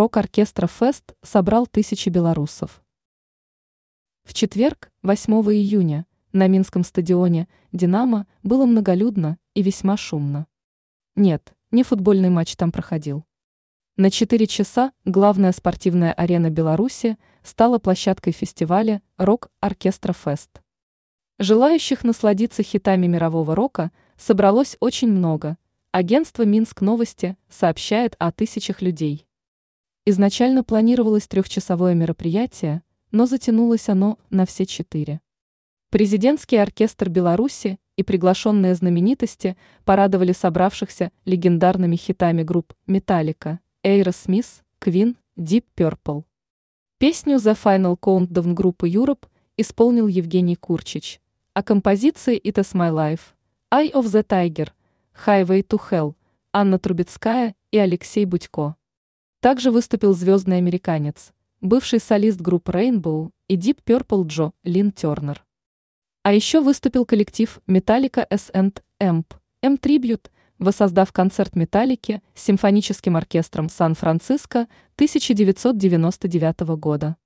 рок-оркестра «Фест» собрал тысячи белорусов. В четверг, 8 июня, на Минском стадионе «Динамо» было многолюдно и весьма шумно. Нет, не футбольный матч там проходил. На 4 часа главная спортивная арена Беларуси стала площадкой фестиваля «Рок-оркестра Фест». Желающих насладиться хитами мирового рока собралось очень много. Агентство «Минск Новости» сообщает о тысячах людей. Изначально планировалось трехчасовое мероприятие, но затянулось оно на все четыре. Президентский оркестр Беларуси и приглашенные знаменитости порадовали собравшихся легендарными хитами групп «Металлика», «Эйросмис», «Квин», «Deep Purple». Песню «The Final Countdown» группы «Europe» исполнил Евгений Курчич – а композиции «It is my life», «Eye of the Tiger», «Highway to Hell» Анна Трубецкая и Алексей Будько. Также выступил звездный американец, бывший солист группы Rainbow и Deep Purple Джо Лин Тернер. А еще выступил коллектив Metallica S&M M Tribute, воссоздав концерт Металлики с симфоническим оркестром Сан-Франциско 1999 года.